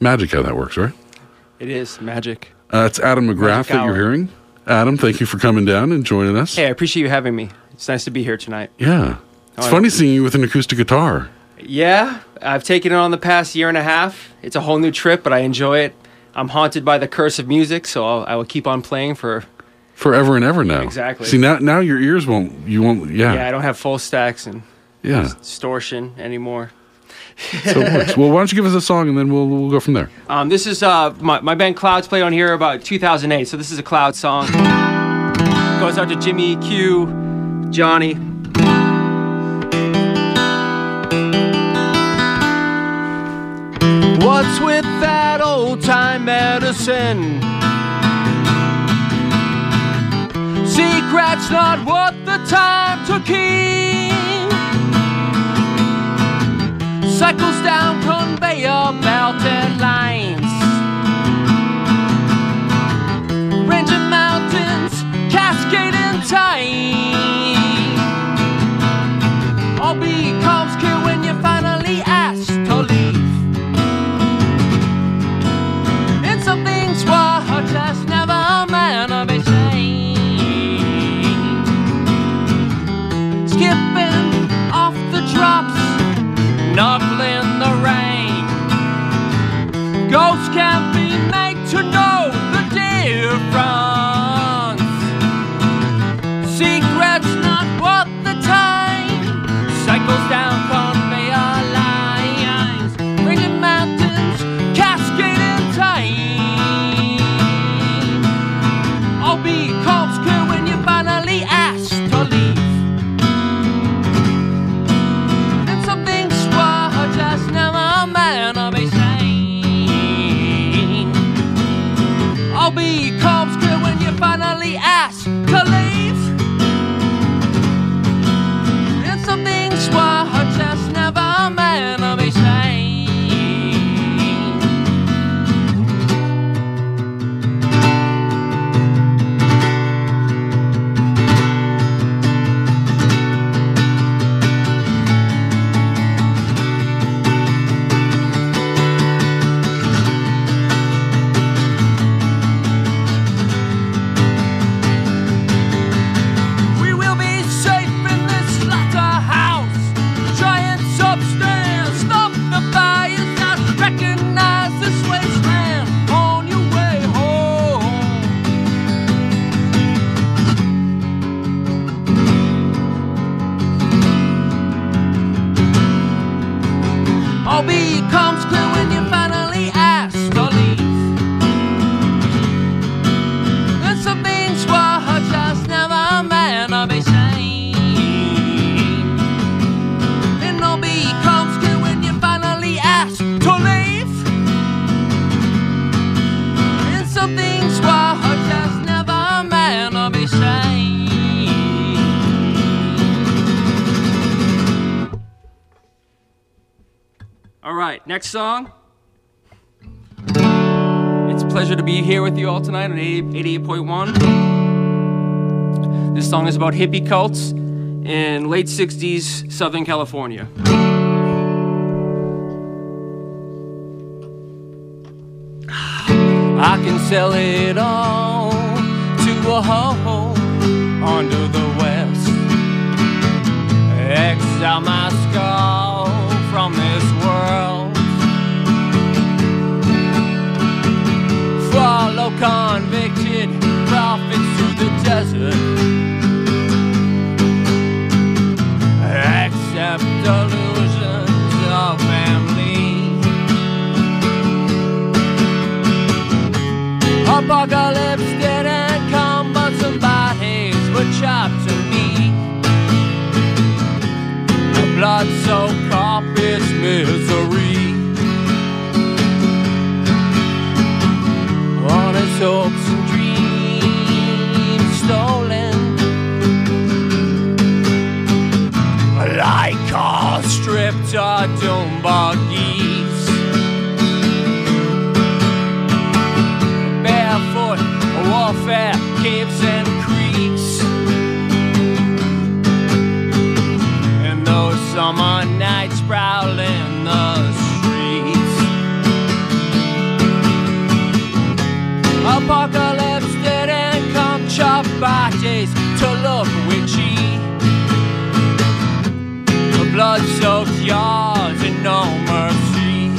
magic how that works, right? It is magic. Uh, it's Adam McGrath that you're hearing. Adam, thank you for coming down and joining us. Hey, I appreciate you having me. It's nice to be here tonight. Yeah. It's Oh, funny seeing you with an acoustic guitar. Yeah, I've taken it on the past year and a half. It's a whole new trip, but I enjoy it. I'm haunted by the curse of music, so I'll, I will keep on playing for. Forever and ever now. Exactly. See now now your ears won't you won't yeah. Yeah, I don't have full stacks and Yeah. distortion anymore. So it works. Well why don't you give us a song and then we'll we'll go from there. Um, this is uh, my, my band Clouds played on here about 2008, so this is a Cloud song. Goes out to Jimmy, Q, Johnny. What's with that old time medicine? Secret's not worth the time to keep. Cycles down conveyor belted lines. Range All becomes All right, next song. It's a pleasure to be here with you all tonight on 80 88.1. This song is about hippie cults in late 60s Southern California. I can sell it all to a hoe under the west. Exile my skull from this world. Follow convicted prophets through the desert. Bodies to look witchy. Blood soaked yards and no mercy.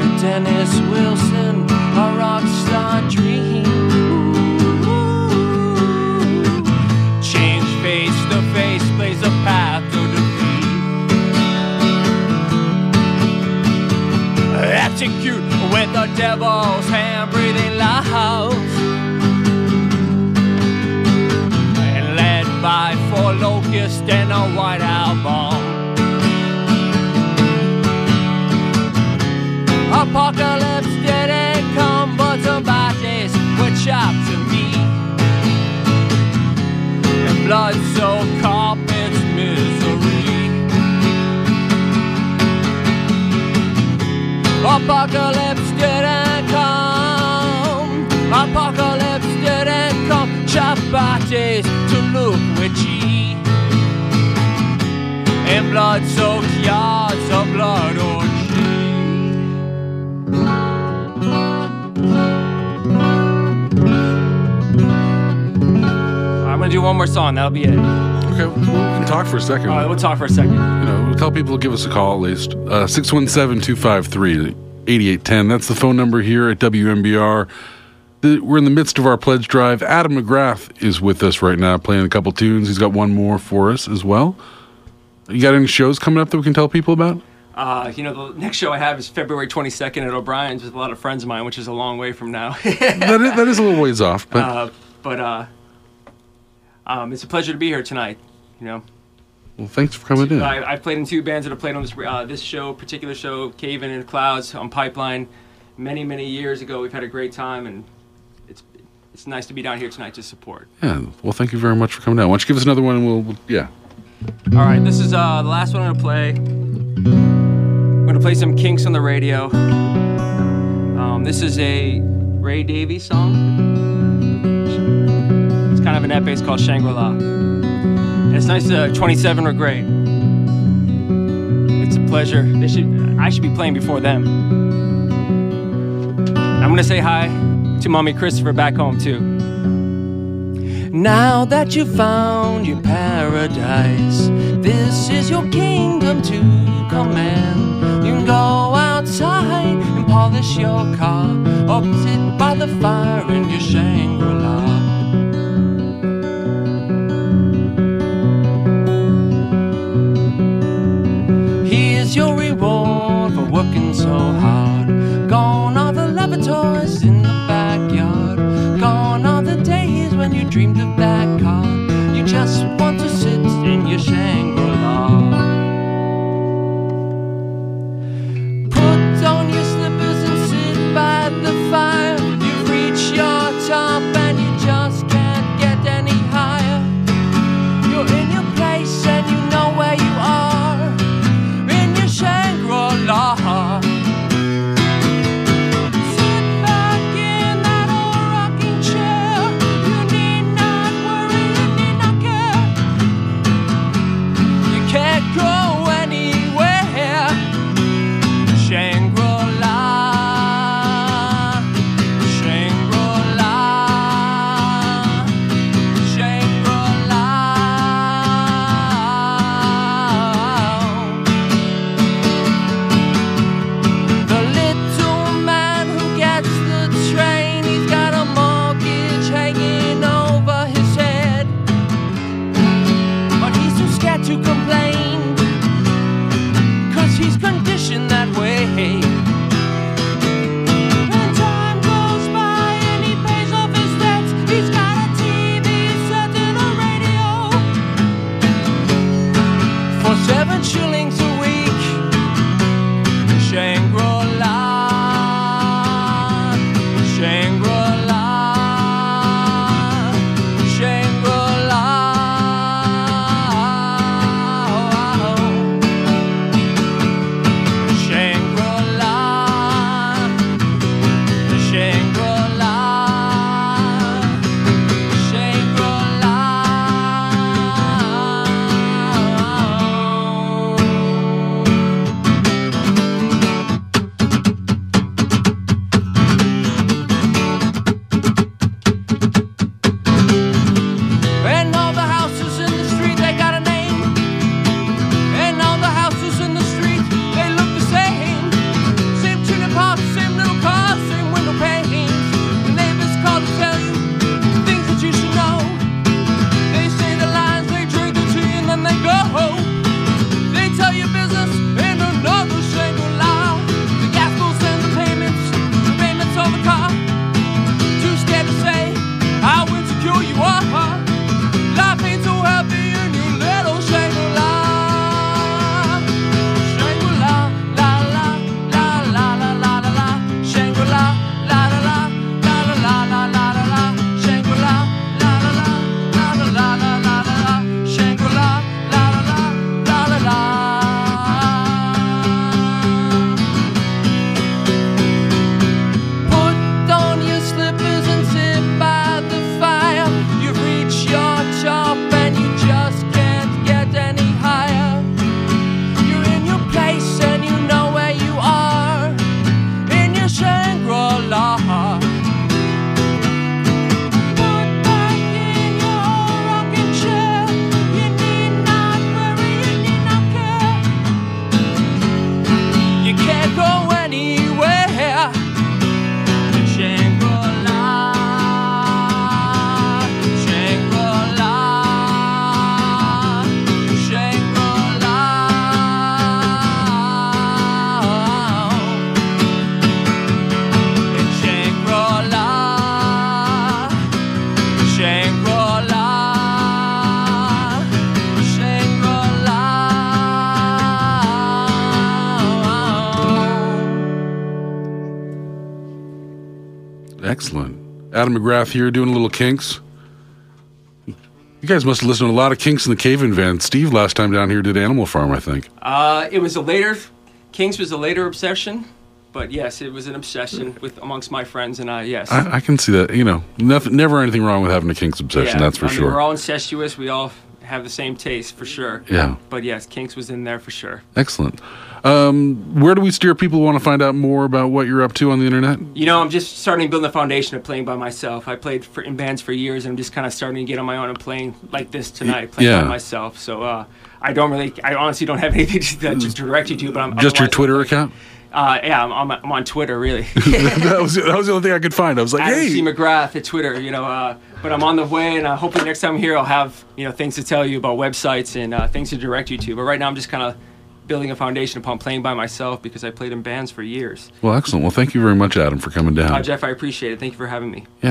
And Dennis Wilson, Apocalypse didn't come, but some bodies were chopped to me. And blood soaked carpets, misery. Apocalypse didn't come. Apocalypse didn't come. Chop bodies to look witchy. And blood soaked yards of blood one more song. That'll be it. Okay, we can talk for a second. All right, we'll talk for a second. you know, we'll tell people to give us a call at least. Uh, 617-253-8810. That's the phone number here at WMBR. The, we're in the midst of our pledge drive. Adam McGrath is with us right now playing a couple tunes. He's got one more for us as well. You got any shows coming up that we can tell people about? Uh, you know, the next show I have is February 22nd at O'Brien's with a lot of friends of mine, which is a long way from now. that, is, that is a little ways off, but uh, but uh, um, it's a pleasure to be here tonight. You know, well, thanks for coming in. I, I've played in two bands that have played on this uh, this show, particular show, Cave In in the Clouds on Pipeline, many many years ago. We've had a great time, and it's it's nice to be down here tonight to support. Yeah, well, thank you very much for coming down. Why don't you give us another one and we'll, we'll yeah. All right, this is uh, the last one I'm gonna play. I'm gonna play some Kinks on the radio. Um, this is a Ray Davies song. It's kind of an epic. It's called Shangri-La. And it's nice. Uh, 27 were great. It's a pleasure. They should. I should be playing before them. I'm gonna say hi to Mommy Christopher back home too. Now that you found your paradise, this is your kingdom to command. You can go outside and polish your car, or sit by the fire in your Shangri Excellent. Adam McGrath here doing a little kinks. You guys must have listened to a lot of kinks in the cave in van. Steve last time down here did Animal Farm, I think. Uh, it was a later, Kinks was a later obsession, but yes, it was an obsession with amongst my friends and I. Yes. I, I can see that. You know, nothing, never anything wrong with having a kinks obsession. Yeah, that's for I mean, sure. We're all incestuous. We all have the same taste for sure. Yeah. But yes, Kinks was in there for sure. Excellent. Um, where do we steer people who want to find out more about what you're up to on the internet? You know, I'm just starting to build the foundation of playing by myself. I played for, in bands for years, and I'm just kind of starting to get on my own and playing like this tonight, playing yeah. by myself. So uh, I don't really, I honestly don't have anything to, to direct you to, but I'm Just your Twitter account? Uh, yeah, I'm, I'm, I'm on Twitter, really. that, was, that was the only thing I could find. I was like, Adam hey. C. McGrath at Twitter, you know. Uh, but I'm on the way, and uh, hopefully next time I'm here, I'll have you know things to tell you about websites and uh, things to direct you to. But right now, I'm just kind of building a foundation upon playing by myself because I played in bands for years. Well, excellent. Well, thank you very much, Adam, for coming down. Uh, Jeff, I appreciate it. Thank you for having me. Yeah.